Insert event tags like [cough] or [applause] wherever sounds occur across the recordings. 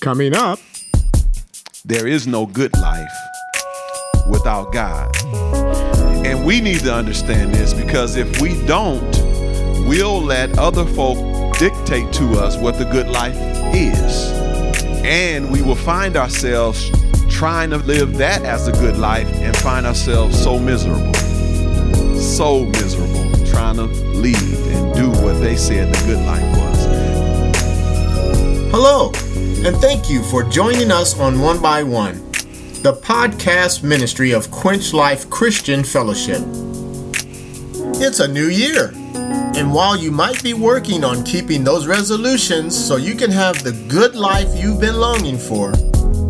Coming up, there is no good life without God. And we need to understand this because if we don't, we'll let other folk dictate to us what the good life is. And we will find ourselves trying to live that as a good life and find ourselves so miserable. So miserable trying to lead and do what they said the good life was. Hello, and thank you for joining us on One by One, the podcast ministry of Quench Life Christian Fellowship. It's a new year, and while you might be working on keeping those resolutions so you can have the good life you've been longing for,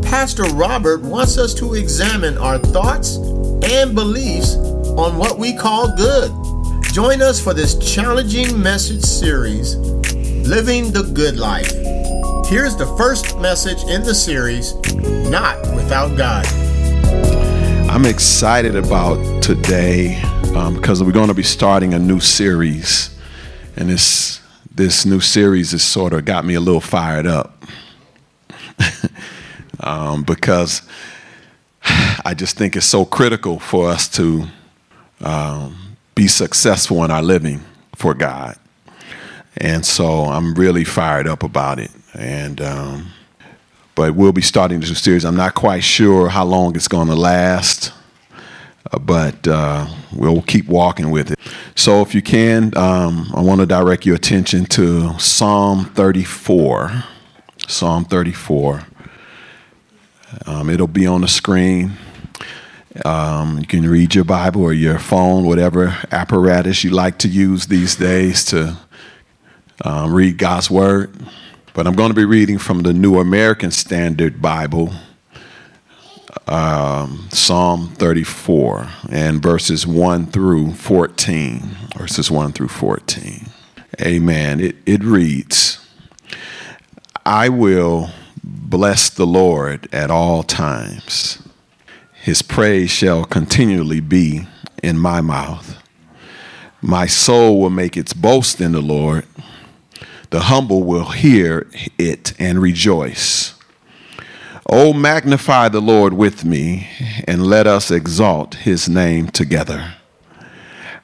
Pastor Robert wants us to examine our thoughts and beliefs on what we call good. Join us for this challenging message series, Living the Good Life. Here's the first message in the series Not Without God. I'm excited about today um, because we're going to be starting a new series. And this, this new series has sort of got me a little fired up [laughs] um, because I just think it's so critical for us to um, be successful in our living for God. And so I'm really fired up about it. And um, but we'll be starting this series. I'm not quite sure how long it's going to last, uh, but uh, we'll keep walking with it. So if you can, um, I want to direct your attention to Psalm 34. Psalm 34. Um, it'll be on the screen. Um, you can read your Bible or your phone, whatever apparatus you like to use these days to um, read God's Word. But I'm going to be reading from the New American Standard Bible, um, Psalm 34, and verses 1 through 14. Verses 1 through 14. Amen. It, it reads I will bless the Lord at all times his praise shall continually be in my mouth. My soul will make its boast in the Lord. The humble will hear it and rejoice. Oh, magnify the Lord with me, and let us exalt his name together.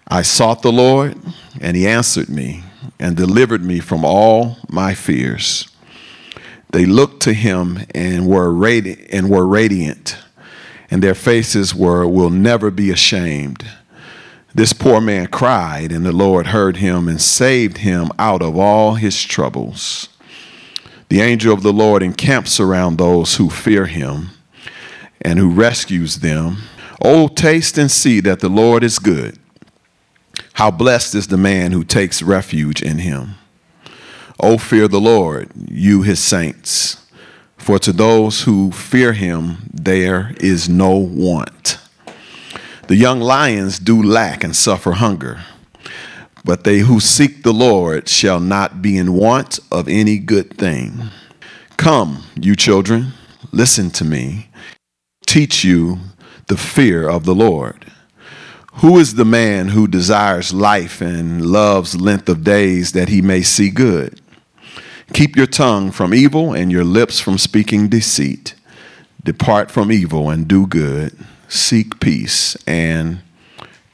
I sought the Lord, and he answered me and delivered me from all my fears. They looked to him and were, radi- and were radiant and their faces were, Will never be ashamed. This poor man cried, and the Lord heard him and saved him out of all his troubles. The angel of the Lord encamps around those who fear him and who rescues them. Oh, taste and see that the Lord is good. How blessed is the man who takes refuge in him. Oh, fear the Lord, you his saints for to those who fear him, there is no want. The young lions do lack and suffer hunger, but they who seek the Lord shall not be in want of any good thing. Come, you children, listen to me, teach you the fear of the Lord. Who is the man who desires life and loves length of days that he may see good? Keep your tongue from evil and your lips from speaking deceit. Depart from evil and do good. Seek peace and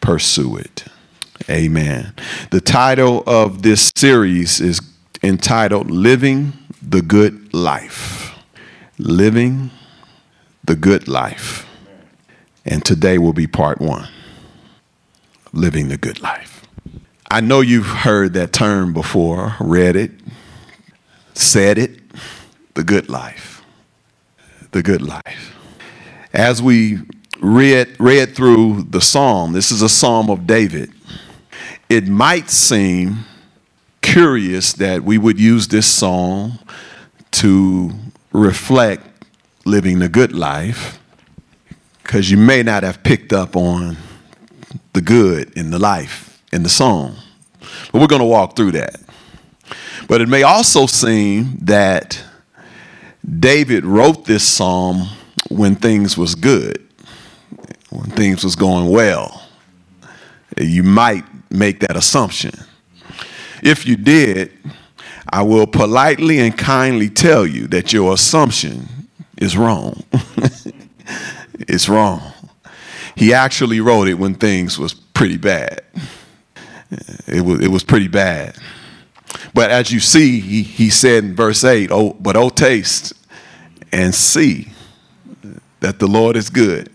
pursue it. Amen. The title of this series is entitled Living the Good Life. Living the Good Life. And today will be part one Living the Good Life. I know you've heard that term before, read it, said it the good life. The good life. As we read, read through the psalm, this is a psalm of David. It might seem curious that we would use this psalm to reflect living the good life because you may not have picked up on the good in the life in the psalm. But we're going to walk through that. But it may also seem that David wrote this psalm when things was good, when things was going well. You might make that assumption. If you did, I will politely and kindly tell you that your assumption is wrong. [laughs] it's wrong. He actually wrote it when things was pretty bad. It was, it was pretty bad. But as you see, he, he said in verse 8, oh, but oh, taste and see that the Lord is good.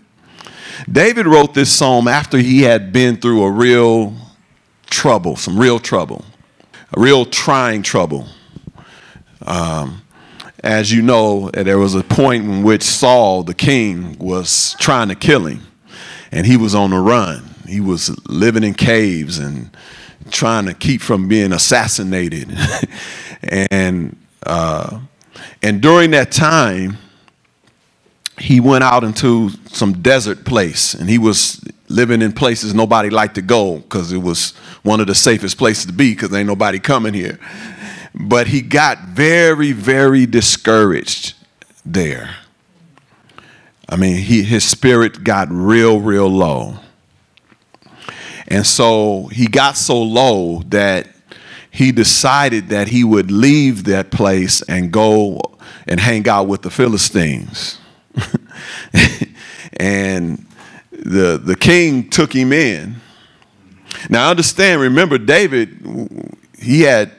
David wrote this psalm after he had been through a real trouble, some real trouble, a real trying trouble. Um, as you know, there was a point in which Saul, the king, was trying to kill him, and he was on the run. He was living in caves and trying to keep from being assassinated. [laughs] and uh, and during that time, he went out into some desert place, and he was living in places nobody liked to go because it was one of the safest places to be because ain't nobody coming here. But he got very, very discouraged there. I mean, he, his spirit got real, real low. And so he got so low that he decided that he would leave that place and go and hang out with the Philistines. [laughs] and the, the king took him in. Now, understand, remember, David, he had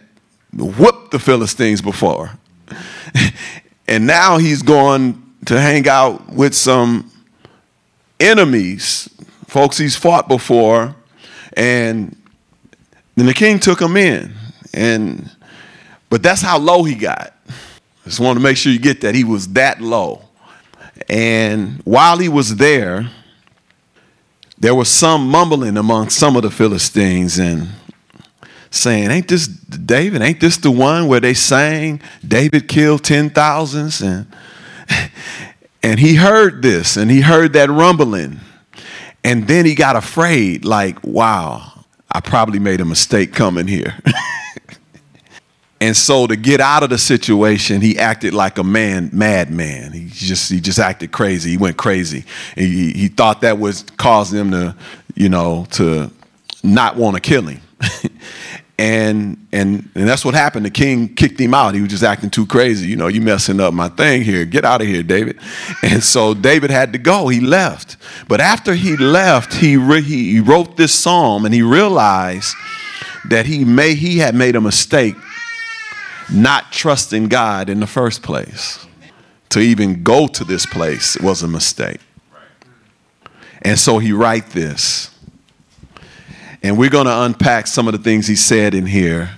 whooped the Philistines before. [laughs] and now he's going to hang out with some enemies, folks he's fought before, and then the king took him in. And but that's how low he got. Just want to make sure you get that. He was that low. And while he was there, there was some mumbling among some of the Philistines and saying, Ain't this David? Ain't this the one where they sang David killed ten thousands? And [laughs] and he heard this and he heard that rumbling. And then he got afraid, like, wow, I probably made a mistake coming here. [laughs] and so to get out of the situation, he acted like a man, madman. He just he just acted crazy. He went crazy. He, he thought that was causing him to, you know, to not want to kill him. [laughs] and and and that's what happened. The king kicked him out. He was just acting too crazy. You know, you messing up my thing here. Get out of here, David. [laughs] And so David had to go. He left. But after he left, he re- he wrote this psalm, and he realized that he may he had made a mistake not trusting God in the first place. To even go to this place was a mistake. And so he write this. And we're going to unpack some of the things he said in here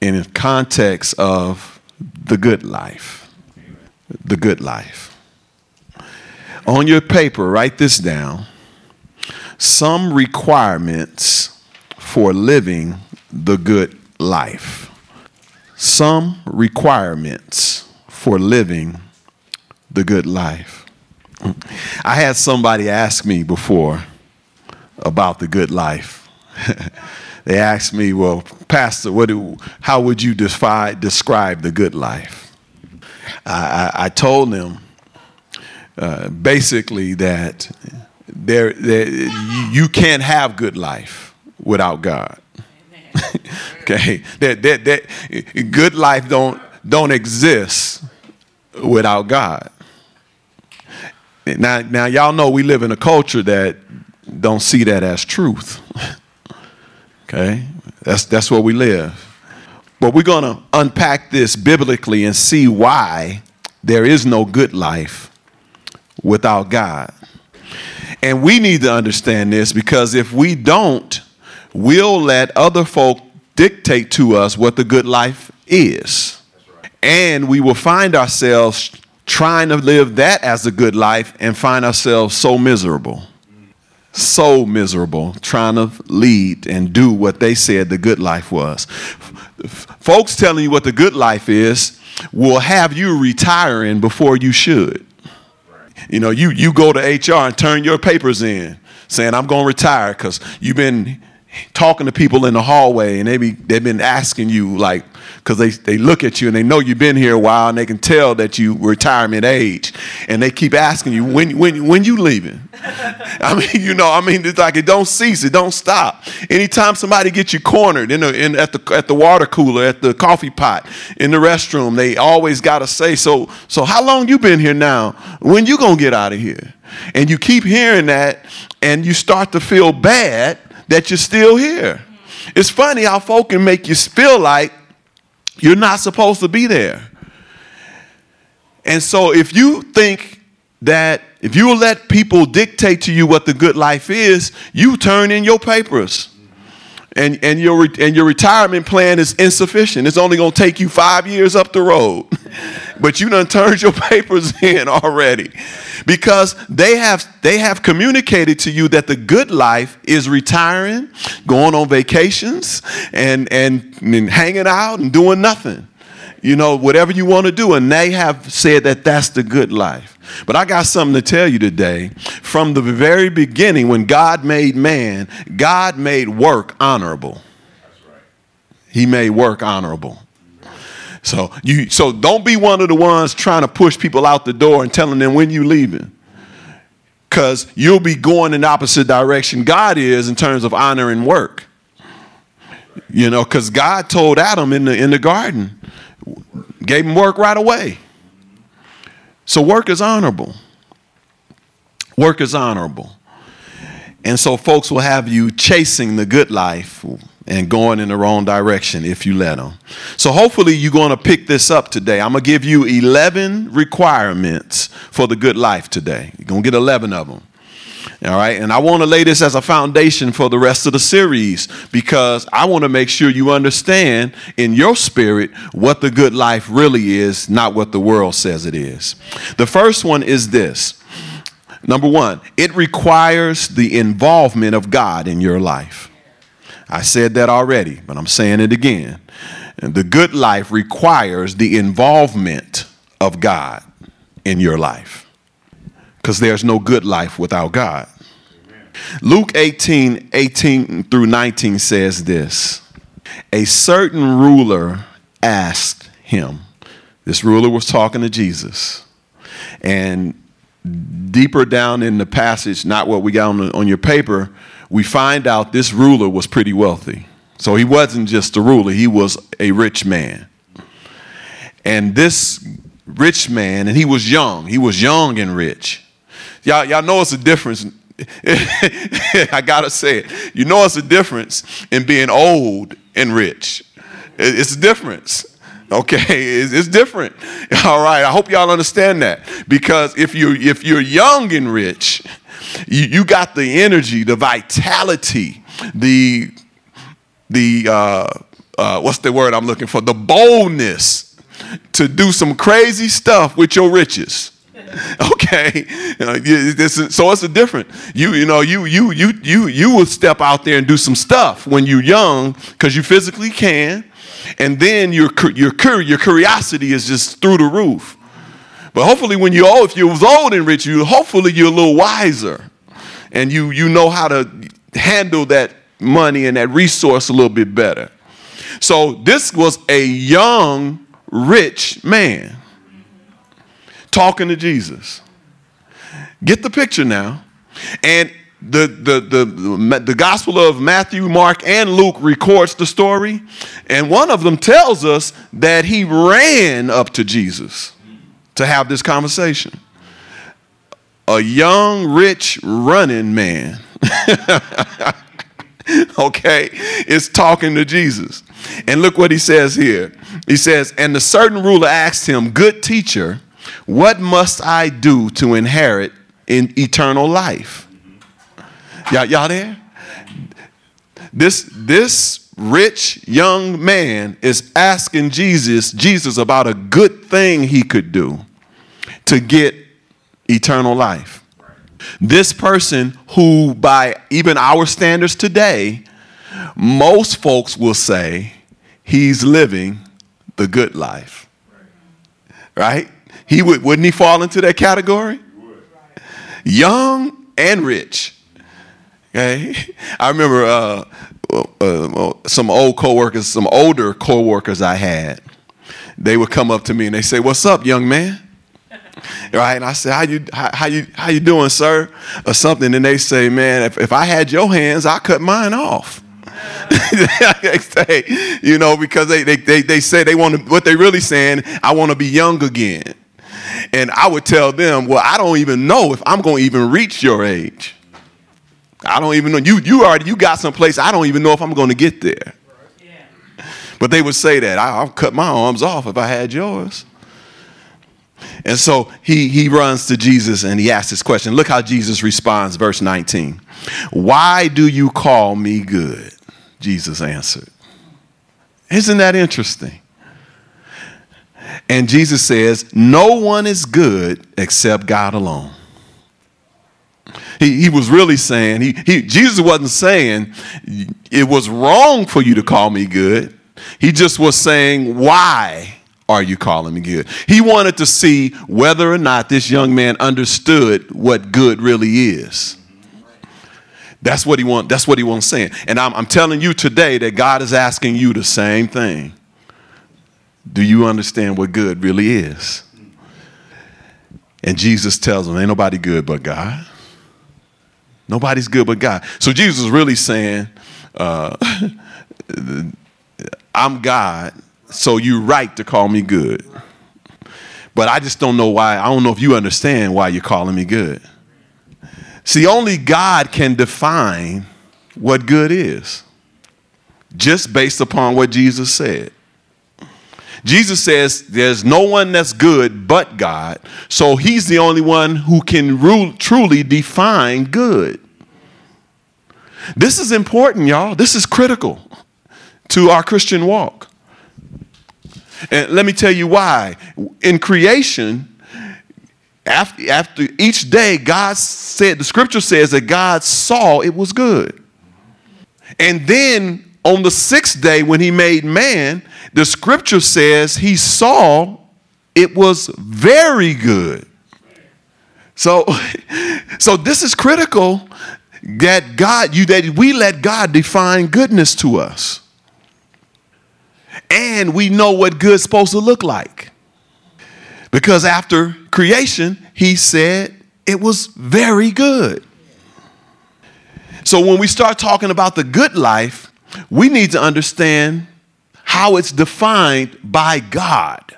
in the context of the good life. The good life. On your paper, write this down. Some requirements for living the good life. Some requirements for living the good life. I had somebody ask me before about the good life. [laughs] they asked me, "Well, Pastor, what do, how would you defy, describe the good life?" I, I, I told them uh, basically that there, there, you can't have good life without God. [laughs] okay, that, that, that good life don't don't exist without God. Now, now y'all know we live in a culture that don't see that as truth. [laughs] Okay? That's, that's where we live. But we're going to unpack this biblically and see why there is no good life without God. And we need to understand this because if we don't, we'll let other folk dictate to us what the good life is. And we will find ourselves trying to live that as a good life and find ourselves so miserable so miserable trying to lead and do what they said the good life was. Folks telling you what the good life is will have you retiring before you should. You know, you, you go to HR and turn your papers in saying, I'm going to retire because you've been talking to people in the hallway and they be, they've been asking you like because they, they look at you and they know you've been here a while and they can tell that you retirement age and they keep asking you when when when you leaving? [laughs] I mean you know i mean it's like it don't cease it don't stop. Anytime somebody gets you cornered in, the, in at the at the water cooler at the coffee pot in the restroom they always got to say so so how long you been here now? When you gonna get out of here? And you keep hearing that and you start to feel bad that you're still here it's funny how folk can make you feel like you're not supposed to be there. And so if you think that if you let people dictate to you what the good life is, you turn in your papers. And, and, your, and your retirement plan is insufficient. It's only going to take you five years up the road. [laughs] but you done turned your [laughs] papers in already. Because they have, they have communicated to you that the good life is retiring, going on vacations, and, and, and hanging out and doing nothing. You know, whatever you want to do. And they have said that that's the good life. But I got something to tell you today. From the very beginning, when God made man, God made work honorable. He made work honorable. So you so don't be one of the ones trying to push people out the door and telling them when you leaving. Cuz you'll be going in the opposite direction God is in terms of honor and work. You know, cuz God told Adam in the in the garden, gave him work right away. So work is honorable. Work is honorable. And so folks will have you chasing the good life and going in the wrong direction if you let them. So hopefully you're going to pick this up today. I'm going to give you 11 requirements for the good life today. You're going to get 11 of them. All right, and I want to lay this as a foundation for the rest of the series because I want to make sure you understand in your spirit what the good life really is, not what the world says it is. The first one is this number one, it requires the involvement of God in your life. I said that already, but I'm saying it again. The good life requires the involvement of God in your life because there's no good life without God. Luke 18, 18 through 19 says this A certain ruler asked him, this ruler was talking to Jesus. And deeper down in the passage, not what we got on, the, on your paper, we find out this ruler was pretty wealthy. So he wasn't just a ruler, he was a rich man. And this rich man, and he was young, he was young and rich. Y'all, y'all know it's a difference [laughs] I gotta say it. You know, it's a difference in being old and rich. It's a difference. Okay, [laughs] it's, it's, different. [laughs] All right, I hope y'all understand that because if you if you're young and rich, you, you got the energy, the vitality, the the uh, uh, what's the word I'm looking for? The boldness to do some crazy stuff with your riches. [laughs] okay so it's a different you you know you you you you you will step out there and do some stuff when you're young because you physically can and then your your your curiosity is just through the roof but hopefully when you're old if you was old and rich you hopefully you're a little wiser and you you know how to handle that money and that resource a little bit better so this was a young rich man talking to Jesus. Get the picture now. And the, the, the, the Gospel of Matthew, Mark, and Luke records the story. And one of them tells us that he ran up to Jesus to have this conversation. A young, rich, running man. [laughs] okay, is talking to Jesus. And look what he says here. He says, And the certain ruler asked him, Good teacher, what must I do to inherit in eternal life? Y'all, y'all there? This, this rich young man is asking Jesus, Jesus about a good thing he could do to get eternal life. This person who, by even our standards today, most folks will say he's living the good life. Right? He would, wouldn't he fall into that category? Young and rich. Okay. [laughs] I remember uh, uh, some old coworkers, some older coworkers I had, they would come up to me and they say, "What's up, young man?" [laughs] right? And I say, "How you how, how, you how you doing, sir?" Or something. And they say, "Man, if, if I had your hands, I cut mine off." [laughs] say, you know, because they, they, they, they say they want to, what they really saying, I want to be young again. And I would tell them, well, I don't even know if I'm going to even reach your age. I don't even know. You, you already, you got someplace, I don't even know if I'm going to get there. But they would say that, I, I'll cut my arms off if I had yours. And so he, he runs to Jesus and he asks this question. Look how Jesus responds, verse 19. Why do you call me good? Jesus answered. Isn't that interesting? And Jesus says, No one is good except God alone. He, he was really saying, he, he, Jesus wasn't saying it was wrong for you to call me good. He just was saying, Why are you calling me good? He wanted to see whether or not this young man understood what good really is. That's what he want. That's what he wants saying. And I'm, I'm telling you today that God is asking you the same thing. Do you understand what good really is? And Jesus tells him, Ain't nobody good but God. Nobody's good but God. So Jesus is really saying, uh, [laughs] I'm God, so you're right to call me good. But I just don't know why. I don't know if you understand why you're calling me good. See, only God can define what good is, just based upon what Jesus said. Jesus says there's no one that's good but God, so he's the only one who can rule, truly define good. This is important, y'all. This is critical to our Christian walk. And let me tell you why. In creation, after, after each day, God said, the scripture says that God saw it was good. And then on the sixth day, when he made man, the scripture says he saw it was very good. So, [laughs] so this is critical that God, you that we let God define goodness to us. And we know what good's supposed to look like. Because after creation, he said it was very good. So when we start talking about the good life, we need to understand how it's defined by God.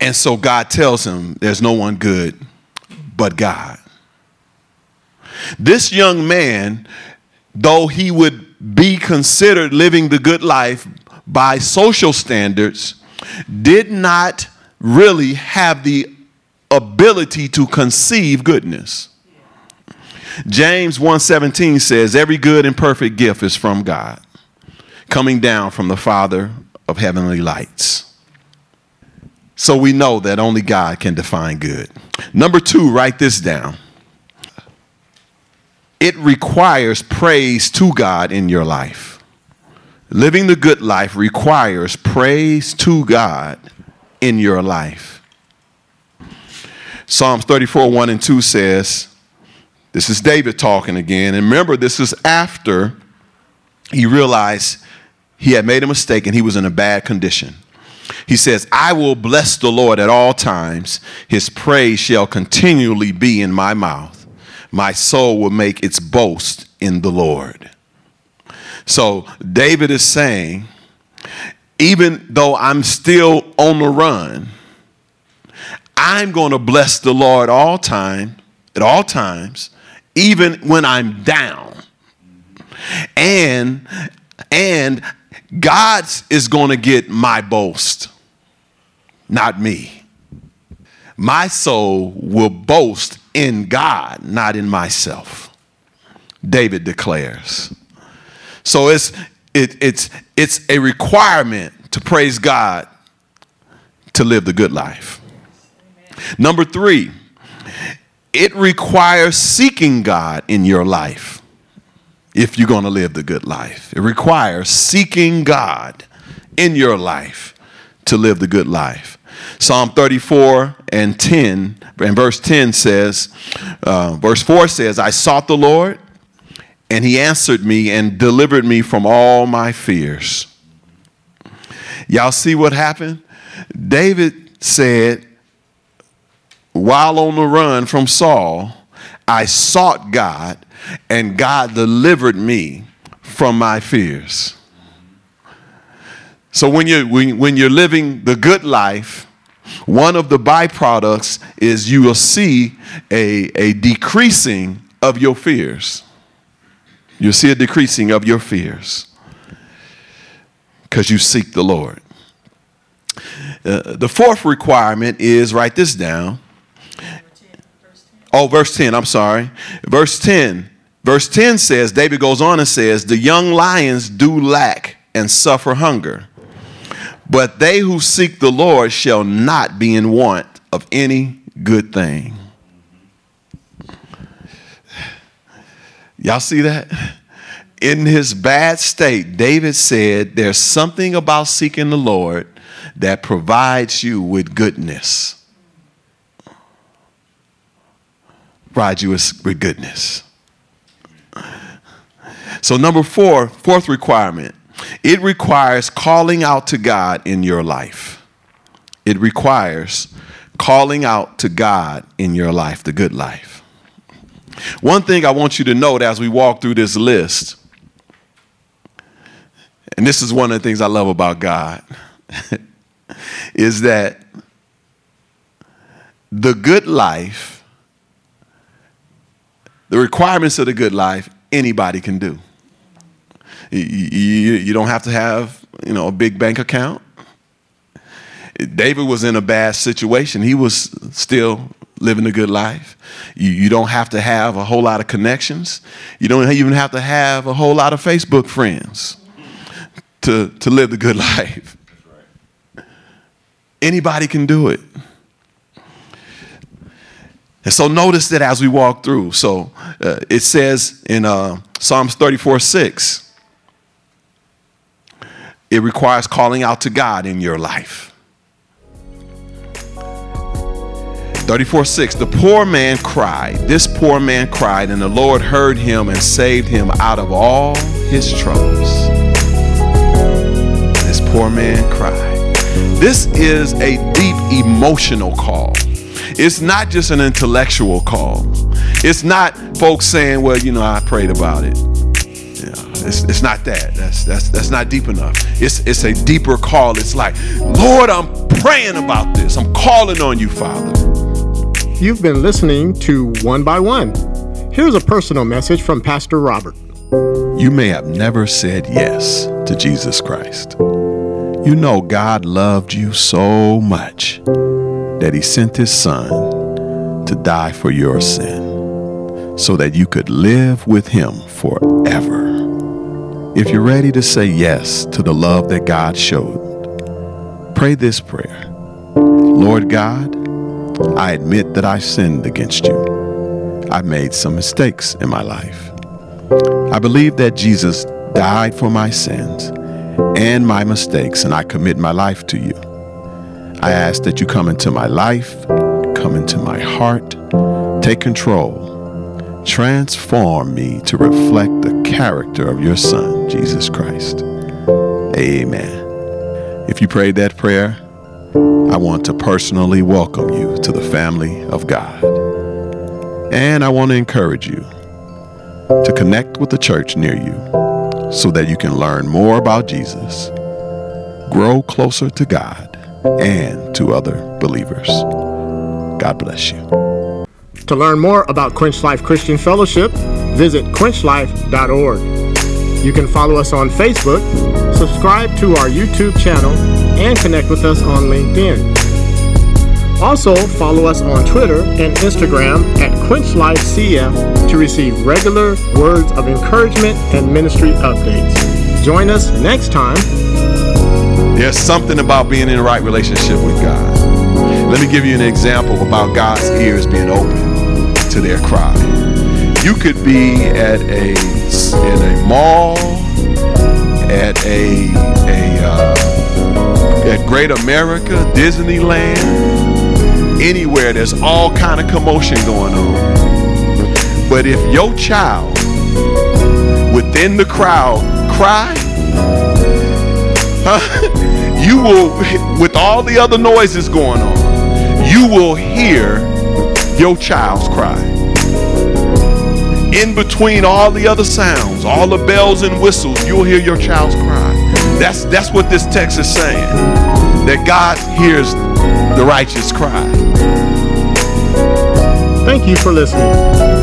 And so God tells him there's no one good but God. This young man, though he would be considered living the good life by social standards, did not really have the ability to conceive goodness. James 1:17 says every good and perfect gift is from God, coming down from the Father of heavenly lights. So we know that only God can define good. Number 2, write this down. It requires praise to God in your life. Living the good life requires praise to God in your life. Psalms 34, 1 and 2 says, This is David talking again. And remember, this is after he realized he had made a mistake and he was in a bad condition. He says, I will bless the Lord at all times. His praise shall continually be in my mouth. My soul will make its boast in the Lord. So David is saying, even though I'm still on the run, I'm going to bless the Lord all time, at all times, even when I'm down. And and God is going to get my boast, not me. My soul will boast in God, not in myself. David declares. So it's it, it's, it's a requirement to praise God to live the good life. Number three, it requires seeking God in your life if you're going to live the good life. It requires seeking God in your life to live the good life. Psalm 34 and 10, and verse 10 says, uh, verse 4 says, I sought the Lord and he answered me and delivered me from all my fears. Y'all see what happened? David said, while on the run from Saul, I sought God, and God delivered me from my fears. So when you're, when, when you're living the good life, one of the byproducts is you will see a, a decreasing of your fears. You'll see a decreasing of your fears because you seek the Lord. Uh, the fourth requirement is write this down. Oh, verse 10, I'm sorry. Verse 10. Verse 10 says, David goes on and says, The young lions do lack and suffer hunger, but they who seek the Lord shall not be in want of any good thing. Y'all see that? In his bad state, David said, There's something about seeking the Lord that provides you with goodness. Provides you with goodness. So, number four, fourth requirement, it requires calling out to God in your life. It requires calling out to God in your life, the good life. One thing I want you to note as we walk through this list, and this is one of the things I love about God, [laughs] is that the good life, the requirements of the good life, anybody can do. You, you, don't have to have, you know, a big bank account. David was in a bad situation. He was still living a good life. You, you don't have to have a whole lot of connections. You don't even have to have a whole lot of Facebook friends to, to live the good [laughs] life. Anybody can do it. And so notice that as we walk through. So uh, it says in uh, Psalms 34 6, it requires calling out to God in your life. 34 6 The poor man cried. This poor man cried, and the Lord heard him and saved him out of all his troubles. This poor man cried. This is a deep emotional call. It's not just an intellectual call. It's not folks saying, well, you know, I prayed about it. Yeah, it's, it's not that. That's, that's, that's not deep enough. It's, it's a deeper call. It's like, Lord, I'm praying about this. I'm calling on you, Father. You've been listening to One by One. Here's a personal message from Pastor Robert. You may have never said yes to Jesus Christ. You know, God loved you so much that He sent His Son to die for your sin so that you could live with Him forever. If you're ready to say yes to the love that God showed, pray this prayer Lord God, I admit that I sinned against you. I made some mistakes in my life. I believe that Jesus died for my sins and my mistakes, and I commit my life to you. I ask that you come into my life, come into my heart, take control, transform me to reflect the character of your Son, Jesus Christ. Amen. If you prayed that prayer, I want to personally welcome you to the family of God. And I want to encourage you to connect with the church near you so that you can learn more about Jesus, grow closer to God, and to other believers. God bless you. To learn more about Quench Life Christian Fellowship, visit quenchlife.org. You can follow us on Facebook, subscribe to our YouTube channel, and connect with us on LinkedIn. Also, follow us on Twitter and Instagram at QuenchLifeCF to receive regular words of encouragement and ministry updates. Join us next time. There's something about being in a right relationship with God. Let me give you an example about God's ears being open to their cry. You could be at a in a mall, at a a uh, at Great America, Disneyland, anywhere. There's all kind of commotion going on. But if your child within the crowd cry, [laughs] you will, with all the other noises going on, you will hear your child's cry. In between all the other sounds, all the bells and whistles, you'll hear your child's cry. That's that's what this text is saying. That God hears the righteous cry. Thank you for listening.